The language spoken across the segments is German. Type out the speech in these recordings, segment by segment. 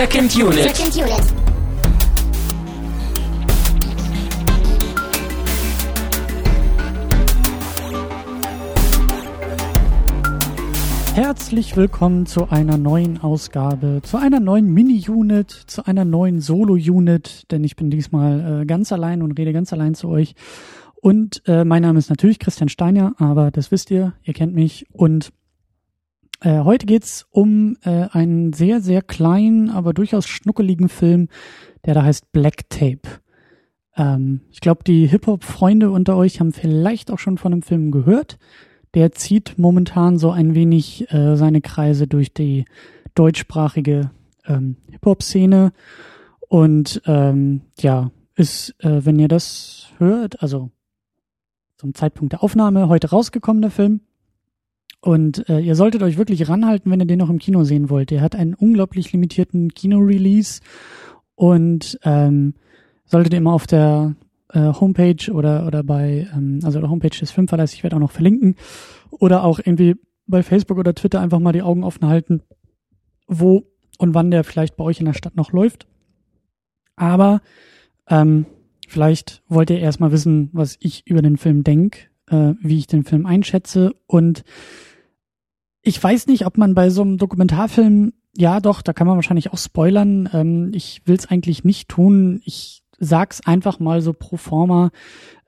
Second Unit. Second Unit. Herzlich willkommen zu einer neuen Ausgabe, zu einer neuen Mini-Unit, zu einer neuen Solo-Unit, denn ich bin diesmal äh, ganz allein und rede ganz allein zu euch. Und äh, mein Name ist natürlich Christian Steiner, aber das wisst ihr, ihr kennt mich. Und äh, heute geht's um äh, einen sehr, sehr kleinen, aber durchaus schnuckeligen Film, der da heißt Black Tape. Ähm, ich glaube, die Hip-Hop-Freunde unter euch haben vielleicht auch schon von dem Film gehört der zieht momentan so ein wenig äh, seine Kreise durch die deutschsprachige ähm, Hip-Hop-Szene. Und ähm, ja, ist, äh, wenn ihr das hört, also zum Zeitpunkt der Aufnahme heute rausgekommen, der Film. Und äh, ihr solltet euch wirklich ranhalten, wenn ihr den noch im Kino sehen wollt. Der hat einen unglaublich limitierten Kino-Release und ähm, solltet ihr immer auf der äh, Homepage oder, oder bei, ähm, also der Homepage des Filmverleihs, ich werde auch noch verlinken, oder auch irgendwie bei Facebook oder Twitter einfach mal die Augen offen halten, wo und wann der vielleicht bei euch in der Stadt noch läuft. Aber ähm, vielleicht wollt ihr erstmal wissen, was ich über den Film denke, äh, wie ich den Film einschätze. Und ich weiß nicht, ob man bei so einem Dokumentarfilm, ja doch, da kann man wahrscheinlich auch spoilern. Ähm, ich will es eigentlich nicht tun. Ich sag's einfach mal so pro forma,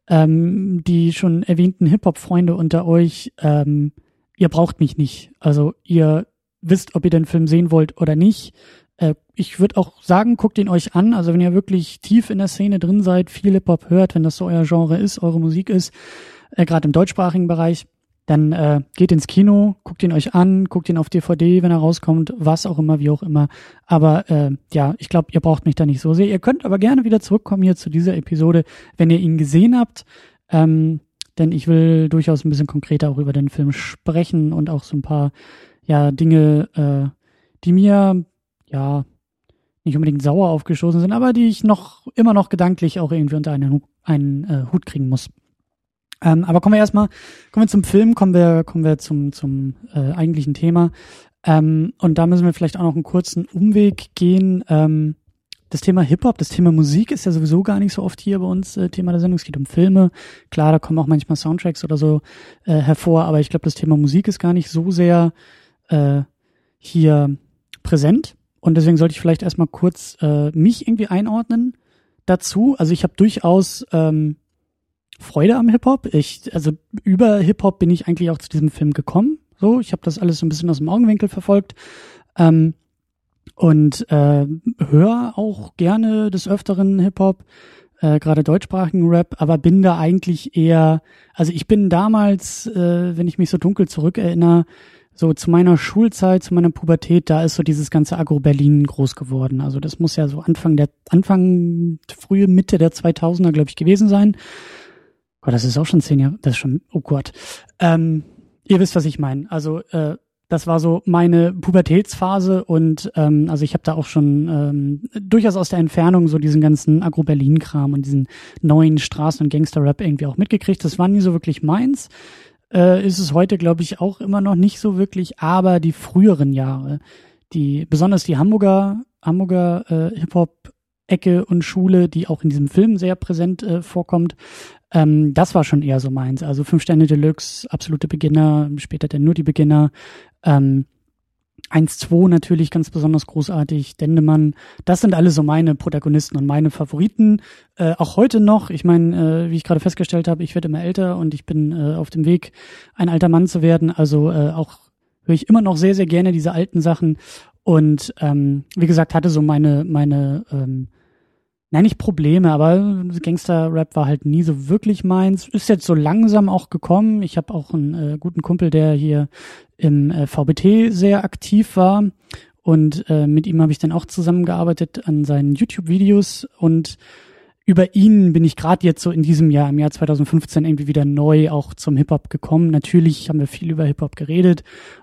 ähm, die schon erwähnten Hip-Hop-Freunde unter euch, ähm, ihr braucht mich nicht. Also ihr wisst, ob ihr den Film sehen wollt oder nicht. Äh, ich würde auch sagen, guckt ihn euch an. Also wenn ihr wirklich tief in der Szene drin seid, viel Hip-Hop hört, wenn das so euer Genre ist, eure Musik ist, äh, gerade im deutschsprachigen Bereich, dann äh, geht ins Kino, guckt ihn euch an, guckt ihn auf DVD, wenn er rauskommt, was auch immer, wie auch immer. Aber äh, ja, ich glaube, ihr braucht mich da nicht so sehr. Ihr könnt aber gerne wieder zurückkommen hier zu dieser Episode, wenn ihr ihn gesehen habt. Ähm, denn ich will durchaus ein bisschen konkreter auch über den Film sprechen und auch so ein paar ja Dinge, äh, die mir ja nicht unbedingt sauer aufgestoßen sind, aber die ich noch immer noch gedanklich auch irgendwie unter einen, einen äh, Hut kriegen muss. Ähm, aber kommen wir erstmal, kommen wir zum Film, kommen wir, kommen wir zum, zum äh, eigentlichen Thema. Ähm, und da müssen wir vielleicht auch noch einen kurzen Umweg gehen. Ähm, das Thema Hip-Hop, das Thema Musik ist ja sowieso gar nicht so oft hier bei uns äh, Thema der Sendung. Es geht um Filme. Klar, da kommen auch manchmal Soundtracks oder so äh, hervor, aber ich glaube, das Thema Musik ist gar nicht so sehr äh, hier präsent. Und deswegen sollte ich vielleicht erstmal kurz äh, mich irgendwie einordnen dazu. Also ich habe durchaus ähm, Freude am Hip-Hop. Ich, also über Hip-Hop bin ich eigentlich auch zu diesem Film gekommen. So, ich habe das alles so ein bisschen aus dem Augenwinkel verfolgt. Ähm, und äh, höre auch gerne des Öfteren Hip-Hop, äh, gerade deutschsprachigen Rap, aber bin da eigentlich eher, also ich bin damals, äh, wenn ich mich so dunkel zurückerinnere, so zu meiner Schulzeit, zu meiner Pubertät, da ist so dieses ganze Agro-Berlin groß geworden. Also das muss ja so Anfang der, Anfang, frühe Mitte der 2000er, glaube ich, gewesen sein. Gott, das ist auch schon zehn Jahre, das ist schon, oh Gott. Ähm, ihr wisst, was ich meine. Also äh, das war so meine Pubertätsphase und ähm, also ich habe da auch schon ähm, durchaus aus der Entfernung so diesen ganzen Agro-Berlin-Kram und diesen neuen Straßen- und Gangster-Rap irgendwie auch mitgekriegt. Das war nie so wirklich meins. Äh, ist es heute, glaube ich, auch immer noch nicht so wirklich, aber die früheren Jahre, die besonders die Hamburger, Hamburger äh, Hip-Hop Ecke und Schule, die auch in diesem Film sehr präsent äh, vorkommt, ähm, das war schon eher so meins. Also fünf Sterne Deluxe, absolute Beginner, später dann nur die Beginner. Ähm, 1-2 natürlich ganz besonders großartig, Dendemann, das sind alle so meine Protagonisten und meine Favoriten. Äh, auch heute noch, ich meine, äh, wie ich gerade festgestellt habe, ich werde immer älter und ich bin äh, auf dem Weg, ein alter Mann zu werden. Also äh, auch höre ich immer noch sehr, sehr gerne diese alten Sachen. Und ähm, wie gesagt, hatte so meine, meine ähm, Nein, nicht Probleme, aber Gangster-Rap war halt nie so wirklich meins. Ist jetzt so langsam auch gekommen. Ich habe auch einen äh, guten Kumpel, der hier im äh, VBT sehr aktiv war. Und äh, mit ihm habe ich dann auch zusammengearbeitet an seinen YouTube-Videos. Und über ihn bin ich gerade jetzt so in diesem Jahr, im Jahr 2015, irgendwie wieder neu auch zum Hip-Hop gekommen. Natürlich haben wir viel über Hip-Hop geredet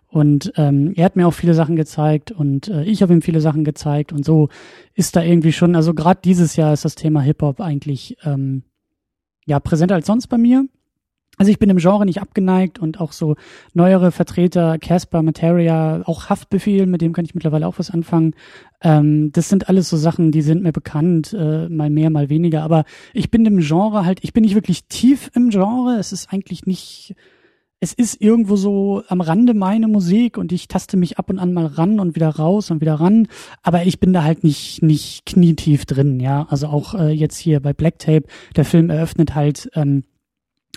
und ähm, er hat mir auch viele Sachen gezeigt und äh, ich habe ihm viele Sachen gezeigt und so ist da irgendwie schon, also gerade dieses Jahr ist das Thema Hip-Hop eigentlich ähm, ja präsenter als sonst bei mir. Also ich bin im Genre nicht abgeneigt und auch so neuere Vertreter, Casper, Materia, auch Haftbefehl, mit dem kann ich mittlerweile auch was anfangen. Ähm, das sind alles so Sachen, die sind mir bekannt, äh, mal mehr, mal weniger. Aber ich bin im Genre halt, ich bin nicht wirklich tief im Genre. Es ist eigentlich nicht, es ist irgendwo so am Rande meine Musik und ich taste mich ab und an mal ran und wieder raus und wieder ran. Aber ich bin da halt nicht, nicht knietief drin, ja. Also auch äh, jetzt hier bei Black Tape, der Film eröffnet halt, ähm,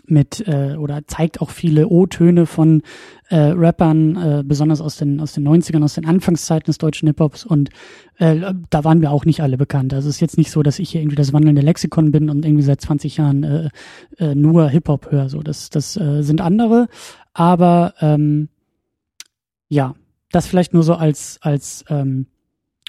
mit äh, oder zeigt auch viele O-Töne von äh, Rappern, äh, besonders aus den aus den 90ern, aus den Anfangszeiten des deutschen Hip-Hops und äh, da waren wir auch nicht alle bekannt. Also es ist jetzt nicht so, dass ich hier irgendwie das wandelnde Lexikon bin und irgendwie seit 20 Jahren äh, äh, nur Hip-Hop höre. So, das das äh, sind andere, aber ähm, ja, das vielleicht nur so als als ähm,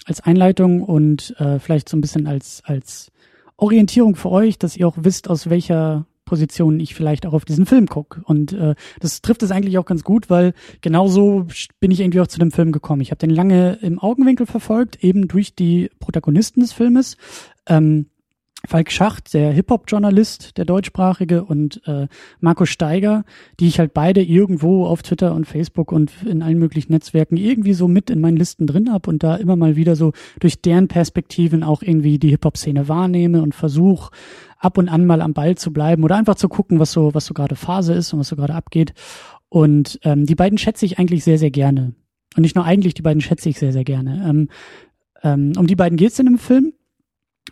als Einleitung und äh, vielleicht so ein bisschen als als Orientierung für euch, dass ihr auch wisst, aus welcher Positionen ich vielleicht auch auf diesen Film gucke. Und äh, das trifft es eigentlich auch ganz gut, weil genauso bin ich irgendwie auch zu dem Film gekommen. Ich habe den lange im Augenwinkel verfolgt, eben durch die Protagonisten des Filmes. Ähm, Falk Schacht, der Hip-Hop-Journalist, der deutschsprachige, und äh, Marco Steiger, die ich halt beide irgendwo auf Twitter und Facebook und in allen möglichen Netzwerken irgendwie so mit in meinen Listen drin hab und da immer mal wieder so durch deren Perspektiven auch irgendwie die Hip-Hop-Szene wahrnehme und versuche ab und an mal am Ball zu bleiben oder einfach zu gucken, was so, was so gerade Phase ist und was so gerade abgeht. Und ähm, die beiden schätze ich eigentlich sehr, sehr gerne. Und nicht nur eigentlich, die beiden schätze ich sehr, sehr gerne. Ähm, ähm, um die beiden geht's in dem Film.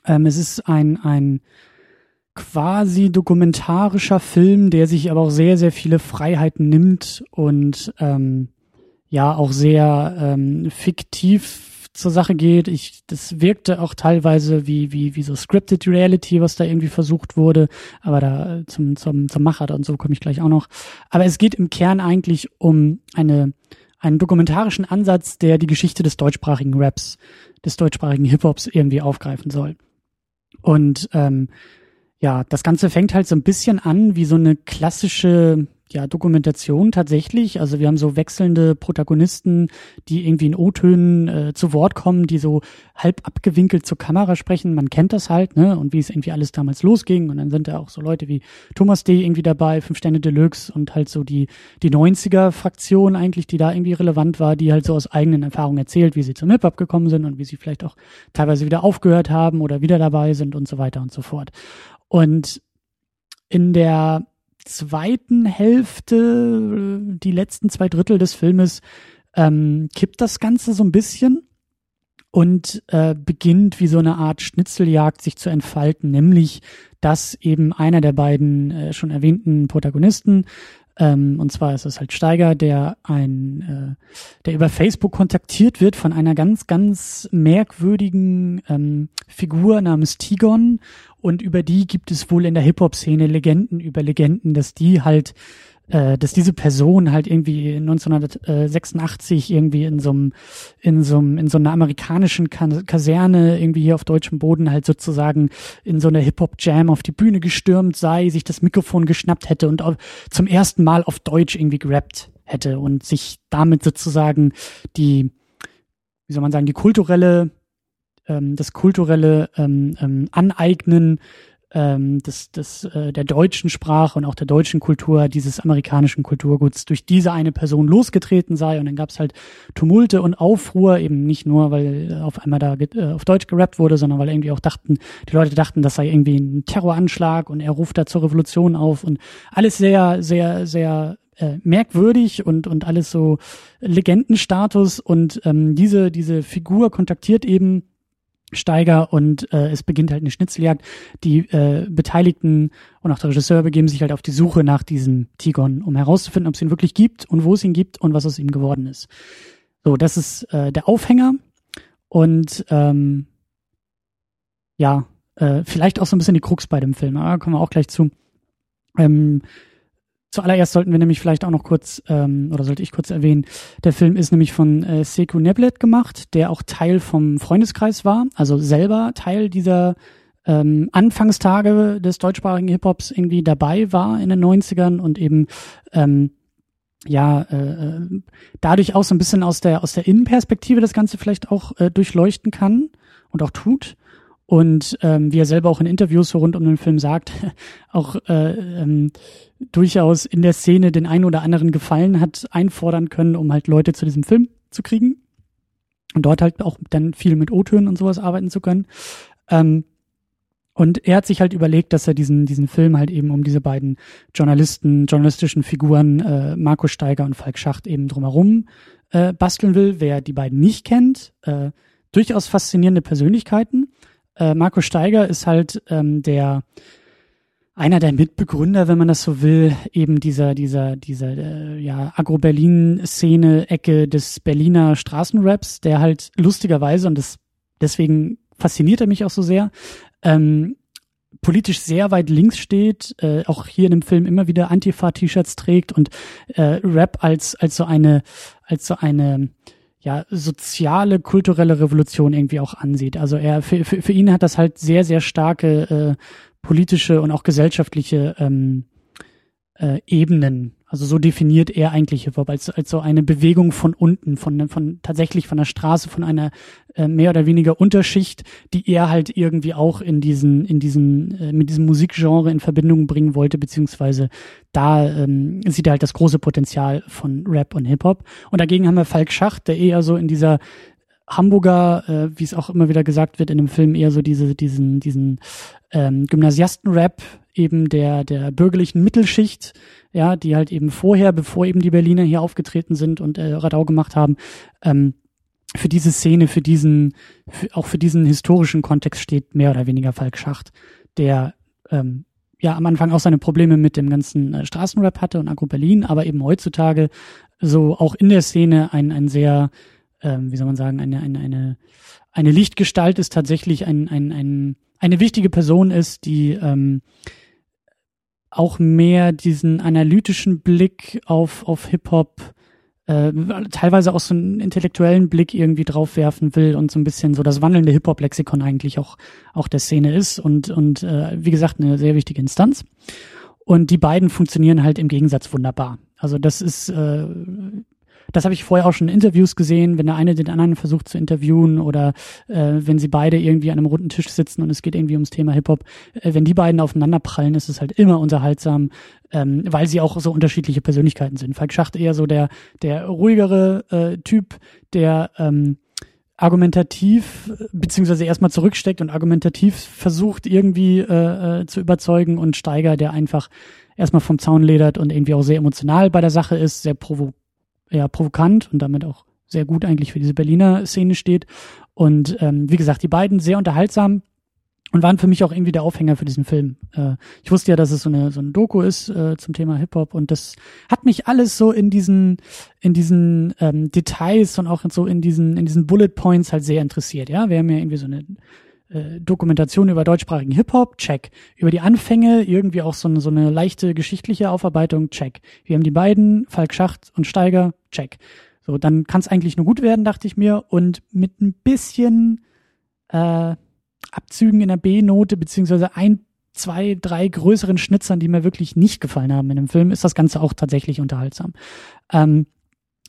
Ähm, es ist ein, ein quasi dokumentarischer Film, der sich aber auch sehr, sehr viele Freiheiten nimmt und ähm, ja auch sehr ähm, fiktiv zur Sache geht. Ich, das wirkte auch teilweise wie, wie, wie so Scripted Reality, was da irgendwie versucht wurde. Aber da äh, zum, zum, zum Macher und so komme ich gleich auch noch. Aber es geht im Kern eigentlich um eine, einen dokumentarischen Ansatz, der die Geschichte des deutschsprachigen Raps, des deutschsprachigen Hip-Hops irgendwie aufgreifen soll. Und ähm, ja, das Ganze fängt halt so ein bisschen an wie so eine klassische ja, Dokumentation tatsächlich. Also wir haben so wechselnde Protagonisten, die irgendwie in O-Tönen äh, zu Wort kommen, die so halb abgewinkelt zur Kamera sprechen. Man kennt das halt, ne? Und wie es irgendwie alles damals losging. Und dann sind da auch so Leute wie Thomas D. irgendwie dabei, Fünf Sterne Deluxe und halt so die, die 90er-Fraktion eigentlich, die da irgendwie relevant war, die halt so aus eigenen Erfahrungen erzählt, wie sie zum Hip-Hop gekommen sind und wie sie vielleicht auch teilweise wieder aufgehört haben oder wieder dabei sind und so weiter und so fort. Und in der zweiten Hälfte, die letzten zwei Drittel des Filmes, ähm, kippt das Ganze so ein bisschen und äh, beginnt wie so eine Art Schnitzeljagd sich zu entfalten, nämlich dass eben einer der beiden äh, schon erwähnten Protagonisten ähm, und zwar ist es halt Steiger, der ein, äh, der über Facebook kontaktiert wird von einer ganz, ganz merkwürdigen ähm, Figur namens Tigon. Und über die gibt es wohl in der Hip-Hop-Szene Legenden über Legenden, dass die halt äh, dass diese Person halt irgendwie 1986 irgendwie in so einem in so einem in so einer amerikanischen Kaserne irgendwie hier auf deutschem Boden halt sozusagen in so einer Hip Hop Jam auf die Bühne gestürmt sei, sich das Mikrofon geschnappt hätte und zum ersten Mal auf Deutsch irgendwie gerappt hätte und sich damit sozusagen die wie soll man sagen die kulturelle ähm, das kulturelle ähm, ähm, Aneignen ähm, des, des, äh, der deutschen Sprache und auch der deutschen Kultur, dieses amerikanischen Kulturguts durch diese eine Person losgetreten sei. Und dann gab es halt Tumulte und Aufruhr, eben nicht nur, weil auf einmal da äh, auf Deutsch gerappt wurde, sondern weil irgendwie auch dachten, die Leute dachten, das sei irgendwie ein Terroranschlag und er ruft da zur Revolution auf und alles sehr, sehr, sehr äh, merkwürdig und und alles so Legendenstatus und ähm, diese diese Figur kontaktiert eben Steiger und äh, es beginnt halt eine Schnitzeljagd. Die äh, Beteiligten und auch der Regisseur begeben sich halt auf die Suche nach diesem Tigon, um herauszufinden, ob es ihn wirklich gibt und wo es ihn gibt und was aus ihm geworden ist. So, das ist äh, der Aufhänger und ähm, ja, äh, vielleicht auch so ein bisschen die Krux bei dem Film, aber kommen wir auch gleich zu. Ähm, Zuallererst sollten wir nämlich vielleicht auch noch kurz, ähm, oder sollte ich kurz erwähnen, der Film ist nämlich von äh, Sekou Neblet gemacht, der auch Teil vom Freundeskreis war, also selber Teil dieser ähm, Anfangstage des deutschsprachigen Hip-Hops irgendwie dabei war in den 90ern und eben ähm, ja äh, äh, dadurch auch so ein bisschen aus der aus der Innenperspektive das Ganze vielleicht auch äh, durchleuchten kann und auch tut. Und ähm, wie er selber auch in Interviews so rund um den Film sagt, auch äh, ähm, durchaus in der Szene den einen oder anderen Gefallen hat einfordern können, um halt Leute zu diesem Film zu kriegen und dort halt auch dann viel mit O-Tönen und sowas arbeiten zu können. Ähm, und er hat sich halt überlegt, dass er diesen, diesen Film halt eben um diese beiden Journalisten, journalistischen Figuren, äh, Markus Steiger und Falk Schacht eben drumherum äh, basteln will. Wer die beiden nicht kennt, äh, durchaus faszinierende Persönlichkeiten äh, Marco Steiger ist halt ähm, der einer der Mitbegründer, wenn man das so will, eben dieser dieser dieser äh, ja Agro-Berlin-Szene Ecke des Berliner Straßenraps, der halt lustigerweise und das deswegen fasziniert er mich auch so sehr. Ähm, politisch sehr weit links steht, äh, auch hier in dem Film immer wieder Antifa-T-Shirts trägt und äh, Rap als als so eine als so eine ja, soziale, kulturelle Revolution irgendwie auch ansieht. Also er, für, für, für ihn hat das halt sehr, sehr starke äh, politische und auch gesellschaftliche ähm, äh, Ebenen also so definiert er eigentlich Hip-Hop als, als so eine Bewegung von unten, von, von tatsächlich von der Straße, von einer äh, mehr oder weniger Unterschicht, die er halt irgendwie auch in diesen, in diesen, äh, mit diesem Musikgenre in Verbindung bringen wollte, beziehungsweise da ähm, sieht er halt das große Potenzial von Rap und Hip-Hop. Und dagegen haben wir Falk Schacht, der eher so in dieser Hamburger, äh, wie es auch immer wieder gesagt wird in dem Film, eher so diese, diesen, diesen ähm, Gymnasiasten-Rap eben der, der bürgerlichen Mittelschicht, ja, die halt eben vorher, bevor eben die Berliner hier aufgetreten sind und äh, Radau gemacht haben, ähm, für diese Szene, für diesen, für, auch für diesen historischen Kontext steht mehr oder weniger Falk Schacht, der ähm, ja am Anfang auch seine Probleme mit dem ganzen äh, Straßenrap hatte und Agro Berlin, aber eben heutzutage so auch in der Szene ein, ein sehr, ähm, wie soll man sagen, eine, eine, eine, eine Lichtgestalt ist tatsächlich ein, ein, ein, eine wichtige Person ist, die ähm, auch mehr diesen analytischen Blick auf, auf Hip-Hop, äh, teilweise auch so einen intellektuellen Blick irgendwie drauf werfen will und so ein bisschen so das wandelnde Hip-Hop-Lexikon eigentlich auch, auch der Szene ist und, und äh, wie gesagt, eine sehr wichtige Instanz. Und die beiden funktionieren halt im Gegensatz wunderbar. Also das ist äh, das habe ich vorher auch schon in Interviews gesehen, wenn der eine den anderen versucht zu interviewen oder äh, wenn sie beide irgendwie an einem runden Tisch sitzen und es geht irgendwie ums Thema Hip-Hop. Äh, wenn die beiden aufeinander prallen, ist es halt immer unterhaltsam, ähm, weil sie auch so unterschiedliche Persönlichkeiten sind. Falk Schacht eher so der, der ruhigere äh, Typ, der ähm, argumentativ beziehungsweise erstmal zurücksteckt und argumentativ versucht irgendwie äh, äh, zu überzeugen und Steiger, der einfach erstmal vom Zaun ledert und irgendwie auch sehr emotional bei der Sache ist, sehr provo ja, provokant und damit auch sehr gut eigentlich für diese Berliner Szene steht. Und ähm, wie gesagt, die beiden sehr unterhaltsam und waren für mich auch irgendwie der Aufhänger für diesen Film. Äh, ich wusste ja, dass es so eine so ein Doku ist äh, zum Thema Hip Hop und das hat mich alles so in diesen in diesen ähm, Details und auch so in diesen in diesen Bullet Points halt sehr interessiert. Ja, wir haben ja irgendwie so eine äh, Dokumentation über deutschsprachigen Hip-Hop, check. Über die Anfänge irgendwie auch so eine, so eine leichte geschichtliche Aufarbeitung, check. Wir haben die beiden, Falk Schacht und Steiger, check. So, dann kann es eigentlich nur gut werden, dachte ich mir. Und mit ein bisschen äh, Abzügen in der B-Note, beziehungsweise ein, zwei, drei größeren Schnitzern, die mir wirklich nicht gefallen haben in dem Film, ist das Ganze auch tatsächlich unterhaltsam. Ähm,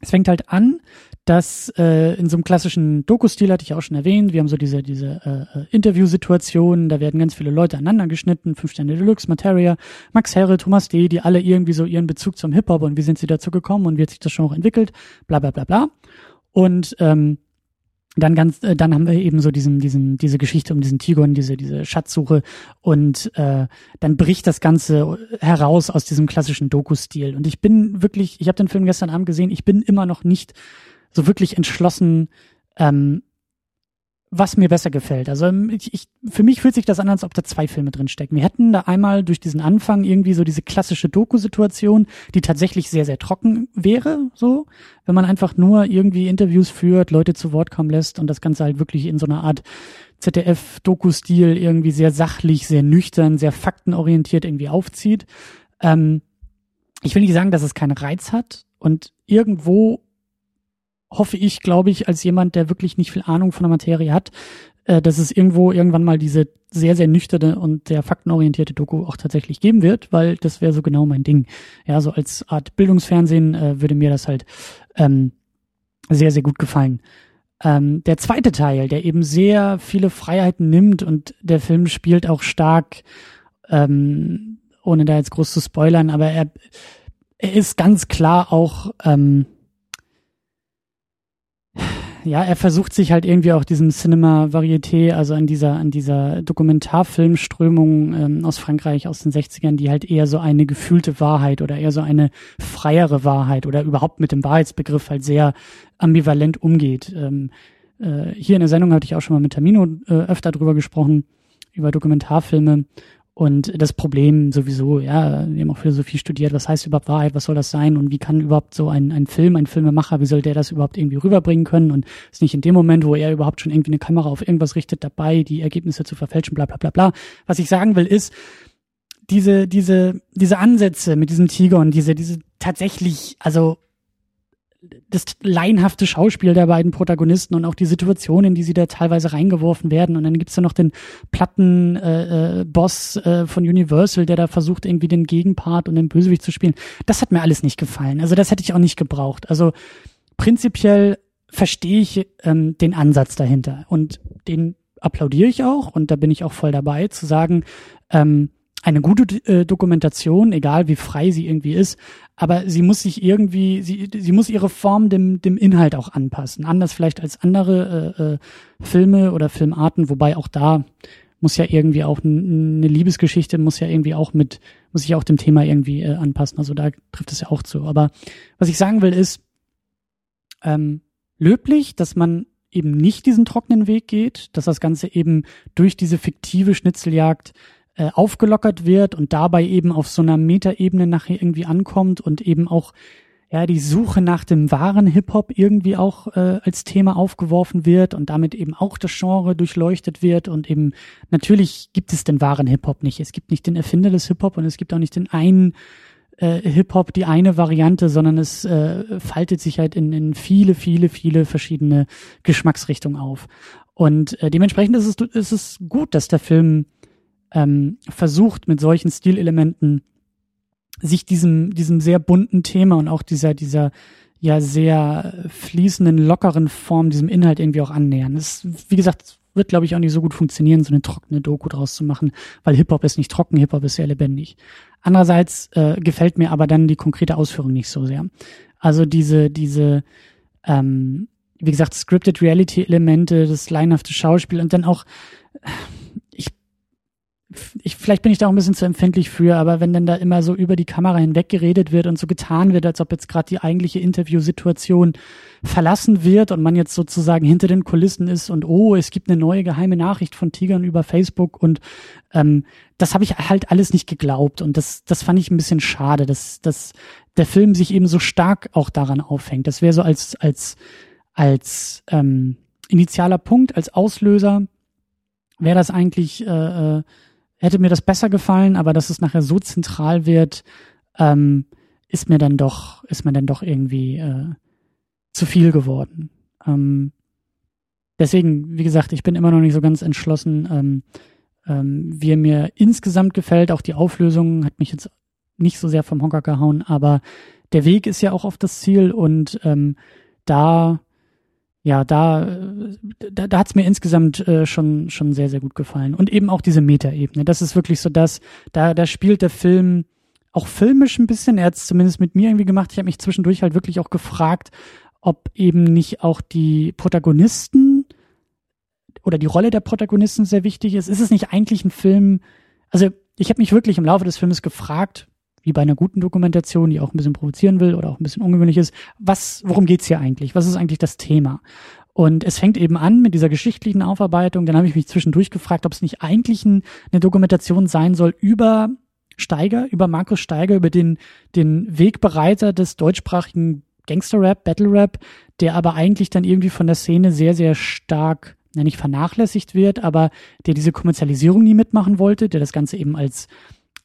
es fängt halt an, dass äh, in so einem klassischen Doku-Stil hatte ich auch schon erwähnt, wir haben so diese, diese äh, äh, Interviewsituationen, da werden ganz viele Leute aneinander geschnitten, Fünf Sterne Deluxe, Materia, Max Herre, Thomas D., die alle irgendwie so ihren Bezug zum Hip-Hop und wie sind sie dazu gekommen und wie hat sich das schon auch entwickelt, bla bla bla bla. Und ähm, dann ganz, äh, dann haben wir eben so diesen, diesen, diese Geschichte um diesen Tigon, diese, diese Schatzsuche und äh, dann bricht das Ganze heraus aus diesem klassischen Doku-Stil. Und ich bin wirklich, ich habe den Film gestern Abend gesehen, ich bin immer noch nicht so wirklich entschlossen, ähm, was mir besser gefällt. Also ähm, ich, ich, für mich fühlt sich das an, als ob da zwei Filme drin stecken. Wir hätten da einmal durch diesen Anfang irgendwie so diese klassische Doku-Situation, die tatsächlich sehr, sehr trocken wäre, so, wenn man einfach nur irgendwie Interviews führt, Leute zu Wort kommen lässt und das Ganze halt wirklich in so einer Art ZDF-Doku-Stil irgendwie sehr sachlich, sehr nüchtern, sehr faktenorientiert irgendwie aufzieht. Ähm, ich will nicht sagen, dass es keinen Reiz hat und irgendwo hoffe ich, glaube ich, als jemand, der wirklich nicht viel Ahnung von der Materie hat, äh, dass es irgendwo irgendwann mal diese sehr, sehr nüchterne und sehr faktenorientierte Doku auch tatsächlich geben wird, weil das wäre so genau mein Ding. Ja, so als Art Bildungsfernsehen äh, würde mir das halt ähm, sehr, sehr gut gefallen. Ähm, der zweite Teil, der eben sehr viele Freiheiten nimmt und der Film spielt auch stark, ähm, ohne da jetzt groß zu spoilern, aber er, er ist ganz klar auch ähm, ja, er versucht sich halt irgendwie auch diesem Cinema Varieté, also an dieser, an dieser Dokumentarfilmströmung ähm, aus Frankreich aus den 60ern, die halt eher so eine gefühlte Wahrheit oder eher so eine freiere Wahrheit oder überhaupt mit dem Wahrheitsbegriff halt sehr ambivalent umgeht. Ähm, äh, hier in der Sendung hatte ich auch schon mal mit Termino äh, öfter drüber gesprochen, über Dokumentarfilme und das Problem sowieso, ja, wir haben auch Philosophie studiert, was heißt überhaupt Wahrheit, was soll das sein und wie kann überhaupt so ein, ein Film, ein Filmemacher, wie soll der das überhaupt irgendwie rüberbringen können und ist nicht in dem Moment, wo er überhaupt schon irgendwie eine Kamera auf irgendwas richtet, dabei, die Ergebnisse zu verfälschen, bla bla bla bla. Was ich sagen will, ist, diese, diese, diese Ansätze mit diesem Tiger und diese, diese tatsächlich, also das laienhafte Schauspiel der beiden Protagonisten und auch die Situationen, in die sie da teilweise reingeworfen werden. Und dann gibt's da noch den platten äh, äh, Boss äh, von Universal, der da versucht, irgendwie den Gegenpart und den Bösewicht zu spielen. Das hat mir alles nicht gefallen. Also das hätte ich auch nicht gebraucht. Also prinzipiell verstehe ich ähm, den Ansatz dahinter und den applaudiere ich auch und da bin ich auch voll dabei zu sagen, ähm, eine gute äh, Dokumentation, egal wie frei sie irgendwie ist, aber sie muss sich irgendwie, sie, sie muss ihre Form dem, dem Inhalt auch anpassen. Anders vielleicht als andere äh, äh, Filme oder Filmarten, wobei auch da muss ja irgendwie auch eine Liebesgeschichte, muss ja irgendwie auch mit, muss sich auch dem Thema irgendwie äh, anpassen. Also da trifft es ja auch zu. Aber was ich sagen will, ist ähm, löblich, dass man eben nicht diesen trockenen Weg geht, dass das Ganze eben durch diese fiktive Schnitzeljagd äh, aufgelockert wird und dabei eben auf so einer Metaebene nachher irgendwie ankommt und eben auch ja die Suche nach dem wahren Hip-Hop irgendwie auch äh, als Thema aufgeworfen wird und damit eben auch das Genre durchleuchtet wird und eben natürlich gibt es den wahren Hip-Hop nicht. Es gibt nicht den Erfinder des Hip-Hop und es gibt auch nicht den einen äh, Hip-Hop, die eine Variante, sondern es äh, faltet sich halt in, in viele, viele, viele verschiedene Geschmacksrichtungen auf. Und äh, dementsprechend ist es, ist es gut, dass der Film ähm, versucht mit solchen Stilelementen sich diesem, diesem sehr bunten Thema und auch dieser, dieser ja sehr fließenden, lockeren Form, diesem Inhalt irgendwie auch annähern. Das, wie gesagt, wird, glaube ich, auch nicht so gut funktionieren, so eine trockene Doku draus zu machen, weil Hip-Hop ist nicht trocken, Hip-Hop ist sehr lebendig. Andererseits äh, gefällt mir aber dann die konkrete Ausführung nicht so sehr. Also diese, diese, ähm, wie gesagt, scripted Reality-Elemente, das leinhafte Schauspiel und dann auch, ich, vielleicht bin ich da auch ein bisschen zu empfindlich für, aber wenn dann da immer so über die Kamera hinweg geredet wird und so getan wird, als ob jetzt gerade die eigentliche Interviewsituation verlassen wird und man jetzt sozusagen hinter den Kulissen ist und oh, es gibt eine neue geheime Nachricht von Tigern über Facebook und ähm, das habe ich halt alles nicht geglaubt und das, das fand ich ein bisschen schade, dass, dass der Film sich eben so stark auch daran aufhängt. Das wäre so als, als, als ähm, initialer Punkt, als Auslöser wäre das eigentlich äh, äh, hätte mir das besser gefallen, aber dass es nachher so zentral wird, ähm, ist mir dann doch, ist mir dann doch irgendwie äh, zu viel geworden. Ähm, deswegen, wie gesagt, ich bin immer noch nicht so ganz entschlossen, ähm, ähm, wie er mir insgesamt gefällt. Auch die Auflösung hat mich jetzt nicht so sehr vom Hocker gehauen, aber der Weg ist ja auch auf das Ziel und ähm, da ja, da, da, da hat es mir insgesamt äh, schon, schon sehr, sehr gut gefallen. Und eben auch diese Metaebene. Das ist wirklich so das, da, da spielt der Film auch filmisch ein bisschen. Er hat es zumindest mit mir irgendwie gemacht. Ich habe mich zwischendurch halt wirklich auch gefragt, ob eben nicht auch die Protagonisten oder die Rolle der Protagonisten sehr wichtig ist. Ist es nicht eigentlich ein Film? Also ich habe mich wirklich im Laufe des Filmes gefragt, wie bei einer guten Dokumentation, die auch ein bisschen provozieren will oder auch ein bisschen ungewöhnlich ist, was, worum geht's hier eigentlich? Was ist eigentlich das Thema? Und es fängt eben an mit dieser geschichtlichen Aufarbeitung. Dann habe ich mich zwischendurch gefragt, ob es nicht eigentlich ein, eine Dokumentation sein soll über Steiger, über Markus Steiger, über den, den Wegbereiter des deutschsprachigen Gangster-Rap, Battle-Rap, der aber eigentlich dann irgendwie von der Szene sehr, sehr stark, na nicht vernachlässigt wird, aber der diese Kommerzialisierung nie mitmachen wollte, der das Ganze eben als,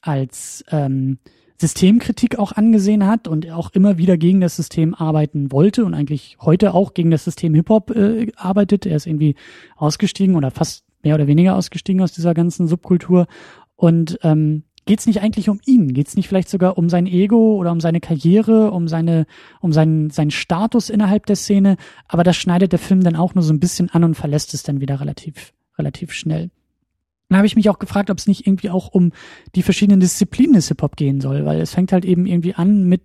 als ähm, Systemkritik auch angesehen hat und auch immer wieder gegen das System arbeiten wollte und eigentlich heute auch gegen das System Hip-Hop äh, arbeitet. Er ist irgendwie ausgestiegen oder fast mehr oder weniger ausgestiegen aus dieser ganzen Subkultur. Und ähm, geht's nicht eigentlich um ihn? Geht's nicht vielleicht sogar um sein Ego oder um seine Karriere, um seine, um seinen, seinen Status innerhalb der Szene? Aber das schneidet der Film dann auch nur so ein bisschen an und verlässt es dann wieder relativ, relativ schnell. Dann habe ich mich auch gefragt, ob es nicht irgendwie auch um die verschiedenen Disziplinen des Hip-Hop gehen soll, weil es fängt halt eben irgendwie an mit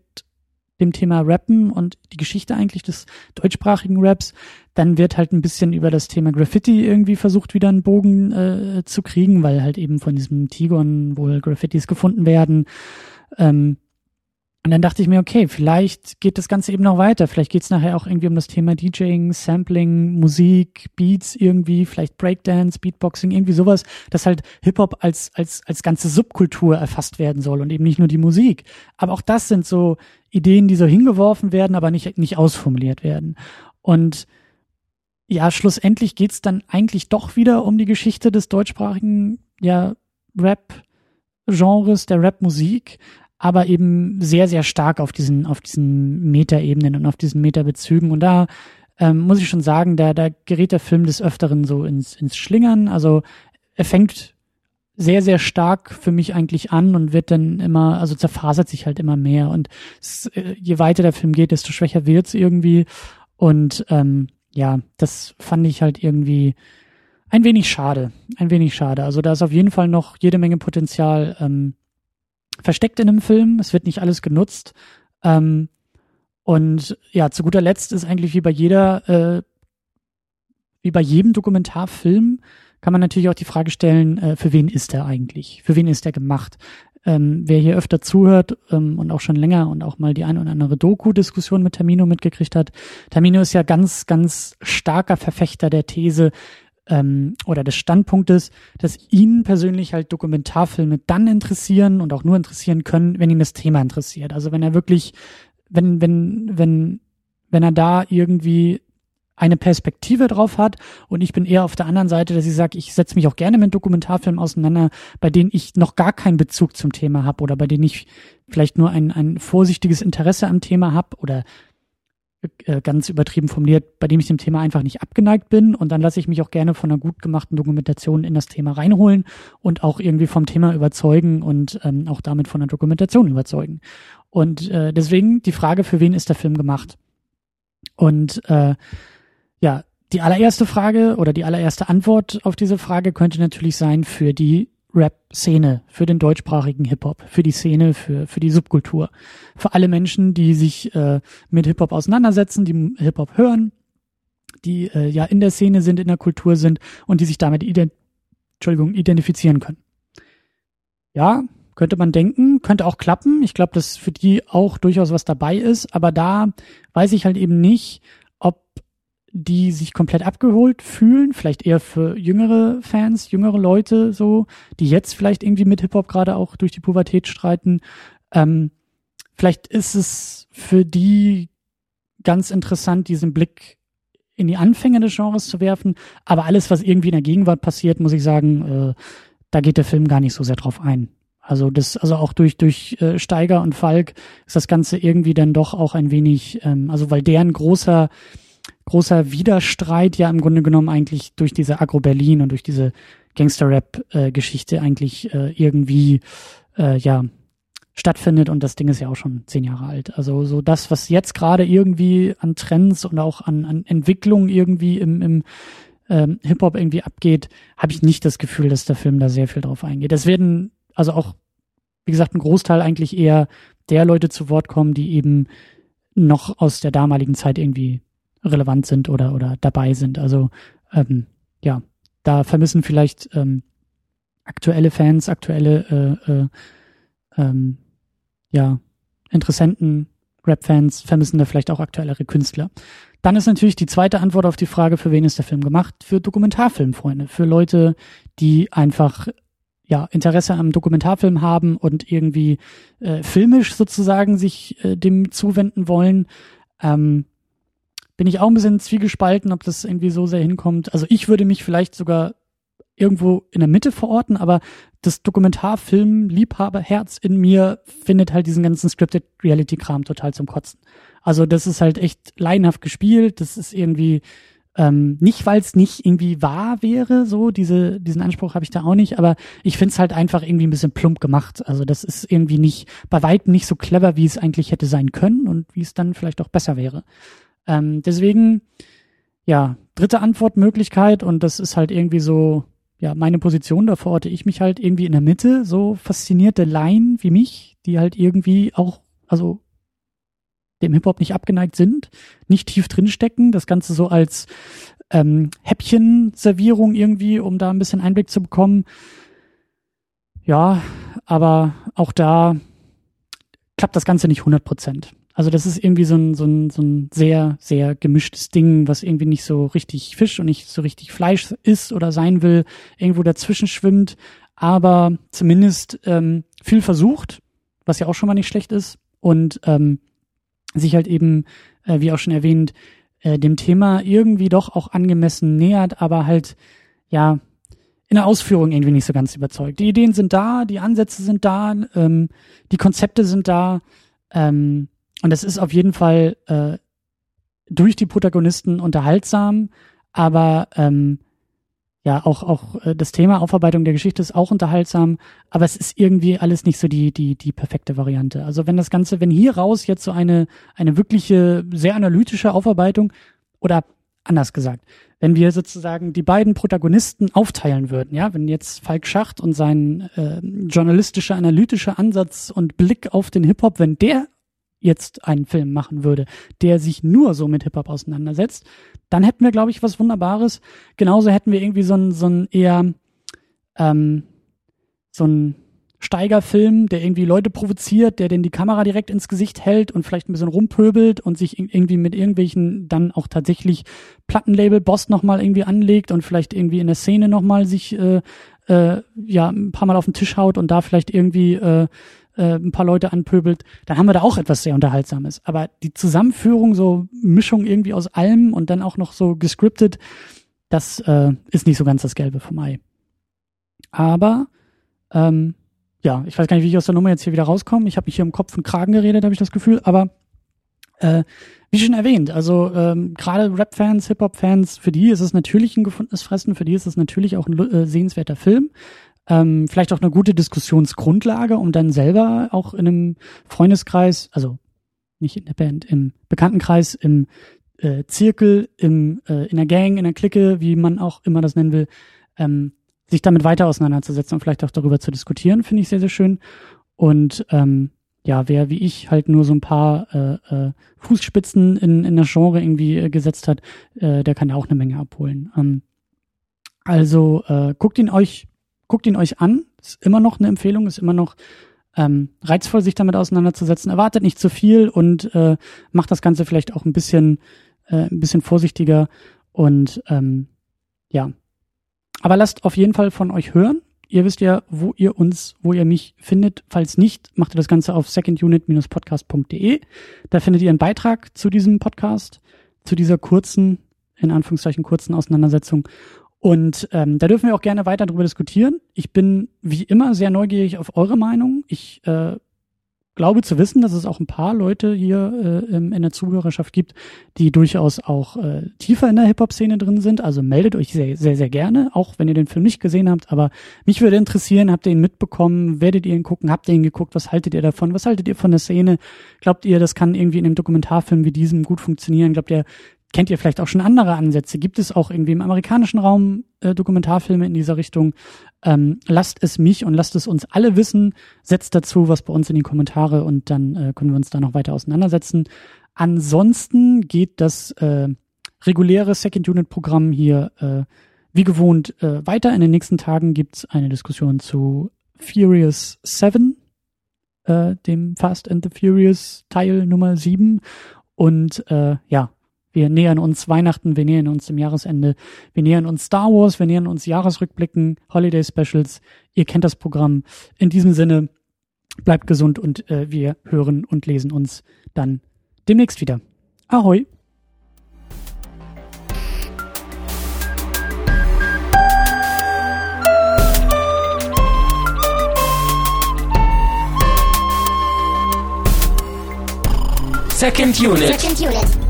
dem Thema Rappen und die Geschichte eigentlich des deutschsprachigen Raps. Dann wird halt ein bisschen über das Thema Graffiti irgendwie versucht, wieder einen Bogen äh, zu kriegen, weil halt eben von diesem Tigon wohl Graffitis gefunden werden. Ähm, und dann dachte ich mir, okay, vielleicht geht das Ganze eben noch weiter. Vielleicht geht es nachher auch irgendwie um das Thema DJing, Sampling, Musik, Beats irgendwie, vielleicht Breakdance, Beatboxing, irgendwie sowas, dass halt Hip-Hop als, als, als ganze Subkultur erfasst werden soll und eben nicht nur die Musik. Aber auch das sind so Ideen, die so hingeworfen werden, aber nicht, nicht ausformuliert werden. Und ja, schlussendlich geht's dann eigentlich doch wieder um die Geschichte des deutschsprachigen, ja, Rap-Genres, der Rap-Musik aber eben sehr, sehr stark auf diesen, auf diesen Metaebenen und auf diesen Metabezügen. Und da ähm, muss ich schon sagen, da, da gerät der Film des Öfteren so ins, ins Schlingern. Also er fängt sehr, sehr stark für mich eigentlich an und wird dann immer, also zerfasert sich halt immer mehr. Und es, äh, je weiter der Film geht, desto schwächer wird's irgendwie. Und ähm, ja, das fand ich halt irgendwie ein wenig schade. Ein wenig schade. Also da ist auf jeden Fall noch jede Menge Potenzial, ähm, versteckt in einem Film. Es wird nicht alles genutzt. Ähm, und ja, zu guter Letzt ist eigentlich wie bei jeder, äh, wie bei jedem Dokumentarfilm, kann man natürlich auch die Frage stellen, äh, für wen ist er eigentlich? Für wen ist er gemacht? Ähm, wer hier öfter zuhört ähm, und auch schon länger und auch mal die ein oder andere Doku-Diskussion mit Tamino mitgekriegt hat, Tamino ist ja ganz, ganz starker Verfechter der These, ähm, oder des Standpunktes, dass ihn persönlich halt Dokumentarfilme dann interessieren und auch nur interessieren können, wenn ihn das Thema interessiert. Also wenn er wirklich, wenn, wenn, wenn, wenn er da irgendwie eine Perspektive drauf hat und ich bin eher auf der anderen Seite, dass ich sage, ich setze mich auch gerne mit Dokumentarfilmen auseinander, bei denen ich noch gar keinen Bezug zum Thema habe oder bei denen ich vielleicht nur ein, ein vorsichtiges Interesse am Thema habe oder äh, ganz übertrieben formuliert, bei dem ich dem Thema einfach nicht abgeneigt bin und dann lasse ich mich auch gerne von einer gut gemachten Dokumentation in das Thema reinholen und auch irgendwie vom Thema überzeugen und ähm, auch damit von der Dokumentation überzeugen. Und äh, deswegen die Frage, für wen ist der Film gemacht? Und äh, ja, die allererste Frage oder die allererste Antwort auf diese Frage könnte natürlich sein für die Rap-Szene, für den deutschsprachigen Hip-Hop, für die Szene, für, für die Subkultur. Für alle Menschen, die sich äh, mit Hip-Hop auseinandersetzen, die Hip-Hop hören, die äh, ja in der Szene sind, in der Kultur sind und die sich damit ident Entschuldigung, identifizieren können. Ja, könnte man denken, könnte auch klappen. Ich glaube, dass für die auch durchaus was dabei ist, aber da weiß ich halt eben nicht, die sich komplett abgeholt fühlen, vielleicht eher für jüngere Fans, jüngere Leute so, die jetzt vielleicht irgendwie mit Hip-Hop gerade auch durch die Pubertät streiten. Ähm, vielleicht ist es für die ganz interessant, diesen Blick in die Anfänge des Genres zu werfen, aber alles, was irgendwie in der Gegenwart passiert, muss ich sagen, äh, da geht der Film gar nicht so sehr drauf ein. Also das, also auch durch durch äh, Steiger und Falk ist das Ganze irgendwie dann doch auch ein wenig, ähm, also weil deren großer großer Widerstreit ja im Grunde genommen eigentlich durch diese Agro-Berlin und durch diese Gangster-Rap-Geschichte eigentlich äh, irgendwie äh, ja stattfindet und das Ding ist ja auch schon zehn Jahre alt. Also so das, was jetzt gerade irgendwie an Trends und auch an, an Entwicklung irgendwie im, im ähm, Hip-Hop irgendwie abgeht, habe ich nicht das Gefühl, dass der Film da sehr viel drauf eingeht. Es werden also auch, wie gesagt, ein Großteil eigentlich eher der Leute zu Wort kommen, die eben noch aus der damaligen Zeit irgendwie relevant sind oder, oder dabei sind. Also ähm, ja, da vermissen vielleicht ähm, aktuelle Fans, aktuelle äh, äh, ähm, ja, Interessenten, Rap-Fans vermissen da vielleicht auch aktuellere Künstler. Dann ist natürlich die zweite Antwort auf die Frage, für wen ist der Film gemacht? Für Dokumentarfilmfreunde, für Leute, die einfach ja Interesse am Dokumentarfilm haben und irgendwie äh, filmisch sozusagen sich äh, dem zuwenden wollen. Ähm, bin ich auch ein bisschen zwiegespalten, ob das irgendwie so sehr hinkommt. Also ich würde mich vielleicht sogar irgendwo in der Mitte verorten, aber das Dokumentarfilm-Liebhaberherz in mir findet halt diesen ganzen Scripted Reality-Kram total zum Kotzen. Also das ist halt echt leidenhaft gespielt, das ist irgendwie Ähm, nicht, weil es nicht irgendwie wahr wäre, so diese diesen Anspruch habe ich da auch nicht, aber ich finde es halt einfach irgendwie ein bisschen plump gemacht. Also das ist irgendwie nicht bei weitem nicht so clever, wie es eigentlich hätte sein können und wie es dann vielleicht auch besser wäre. Ähm, deswegen, ja, dritte Antwortmöglichkeit und das ist halt irgendwie so, ja, meine Position, da verorte ich mich halt irgendwie in der Mitte, so faszinierte Laien wie mich, die halt irgendwie auch, also dem Hip-Hop nicht abgeneigt sind, nicht tief drinstecken, das Ganze so als ähm, Häppchenservierung irgendwie, um da ein bisschen Einblick zu bekommen. Ja, aber auch da klappt das Ganze nicht 100 Prozent. Also das ist irgendwie so ein, so, ein, so ein sehr, sehr gemischtes Ding, was irgendwie nicht so richtig Fisch und nicht so richtig Fleisch ist oder sein will, irgendwo dazwischen schwimmt, aber zumindest ähm, viel versucht, was ja auch schon mal nicht schlecht ist und ähm, sich halt eben, äh, wie auch schon erwähnt, äh, dem Thema irgendwie doch auch angemessen nähert, aber halt, ja, in der Ausführung irgendwie nicht so ganz überzeugt. Die Ideen sind da, die Ansätze sind da, ähm, die Konzepte sind da, ähm, und es ist auf jeden Fall äh, durch die Protagonisten unterhaltsam, aber ähm, ja, auch, auch äh, das Thema Aufarbeitung der Geschichte ist auch unterhaltsam, aber es ist irgendwie alles nicht so die, die, die perfekte Variante. Also wenn das Ganze, wenn hier raus jetzt so eine, eine wirkliche, sehr analytische Aufarbeitung oder anders gesagt, wenn wir sozusagen die beiden Protagonisten aufteilen würden, ja, wenn jetzt Falk Schacht und sein äh, journalistischer, analytischer Ansatz und Blick auf den Hip-Hop, wenn der jetzt einen Film machen würde, der sich nur so mit Hip-Hop auseinandersetzt, dann hätten wir, glaube ich, was Wunderbares. Genauso hätten wir irgendwie so ein, so ein eher ähm, so ein Steigerfilm, der irgendwie Leute provoziert, der denn die Kamera direkt ins Gesicht hält und vielleicht ein bisschen rumpöbelt und sich irgendwie mit irgendwelchen dann auch tatsächlich Plattenlabel-Boss nochmal irgendwie anlegt und vielleicht irgendwie in der Szene nochmal sich äh, äh, ja ein paar Mal auf den Tisch haut und da vielleicht irgendwie äh, äh, ein paar Leute anpöbelt, dann haben wir da auch etwas sehr Unterhaltsames. Aber die Zusammenführung, so Mischung irgendwie aus allem und dann auch noch so gescriptet, das äh, ist nicht so ganz das Gelbe vom Ei. Aber ähm, ja, ich weiß gar nicht, wie ich aus der Nummer jetzt hier wieder rauskomme. Ich habe mich hier im Kopf und Kragen geredet, habe ich das Gefühl. Aber äh, wie schon erwähnt, also ähm, gerade Rap-Fans, Hip-Hop-Fans, für die ist es natürlich ein gefundenes Fressen, für die ist es natürlich auch ein äh, sehenswerter Film ähm, vielleicht auch eine gute Diskussionsgrundlage, um dann selber auch in einem Freundeskreis, also nicht in der Band, im Bekanntenkreis, im äh, Zirkel, im, äh, in der Gang, in der Clique, wie man auch immer das nennen will, ähm, sich damit weiter auseinanderzusetzen und vielleicht auch darüber zu diskutieren, finde ich sehr, sehr schön. Und ähm, ja, wer wie ich halt nur so ein paar äh, äh, Fußspitzen in, in das Genre irgendwie äh, gesetzt hat, äh, der kann da auch eine Menge abholen. Ähm, also äh, guckt ihn euch guckt ihn euch an. Ist immer noch eine Empfehlung, ist immer noch ähm, reizvoll, sich damit auseinanderzusetzen. Erwartet nicht zu viel und äh, macht das Ganze vielleicht auch ein bisschen, äh, ein bisschen vorsichtiger. Und ähm, ja. Aber lasst auf jeden Fall von euch hören. Ihr wisst ja, wo ihr uns, wo ihr mich findet. Falls nicht, macht ihr das Ganze auf secondunit-podcast.de. Da findet ihr einen Beitrag zu diesem Podcast, zu dieser kurzen, in Anführungszeichen kurzen Auseinandersetzung. Und ähm, da dürfen wir auch gerne weiter darüber diskutieren. Ich bin wie immer sehr neugierig auf eure Meinung. Ich äh, glaube zu wissen, dass es auch ein paar Leute hier äh, in der Zuhörerschaft gibt, die durchaus auch äh, tiefer in der Hip-Hop-Szene drin sind. Also meldet euch sehr, sehr, sehr gerne, auch wenn ihr den Film nicht gesehen habt. Aber mich würde interessieren, habt ihr ihn mitbekommen? Werdet ihr ihn gucken? Habt ihr ihn geguckt? Was haltet ihr davon? Was haltet ihr von der Szene? Glaubt ihr, das kann irgendwie in einem Dokumentarfilm wie diesem gut funktionieren? Glaubt ihr, kennt ihr vielleicht auch schon andere Ansätze? Gibt es auch irgendwie im amerikanischen Raum äh, Dokumentarfilme in dieser Richtung? Ähm, lasst es mich und lasst es uns alle wissen. Setzt dazu was bei uns in die Kommentare und dann äh, können wir uns da noch weiter auseinandersetzen. Ansonsten geht das äh, reguläre Second Unit Programm hier äh, wie gewohnt äh, weiter. In den nächsten Tagen gibt's eine Diskussion zu Furious 7, äh, dem Fast and the Furious Teil Nummer 7. Und äh, ja, wir nähern uns Weihnachten, wir nähern uns dem Jahresende, wir nähern uns Star Wars, wir nähern uns Jahresrückblicken, Holiday Specials. Ihr kennt das Programm. In diesem Sinne, bleibt gesund und äh, wir hören und lesen uns dann demnächst wieder. Ahoi! Second Unit. Second Unit.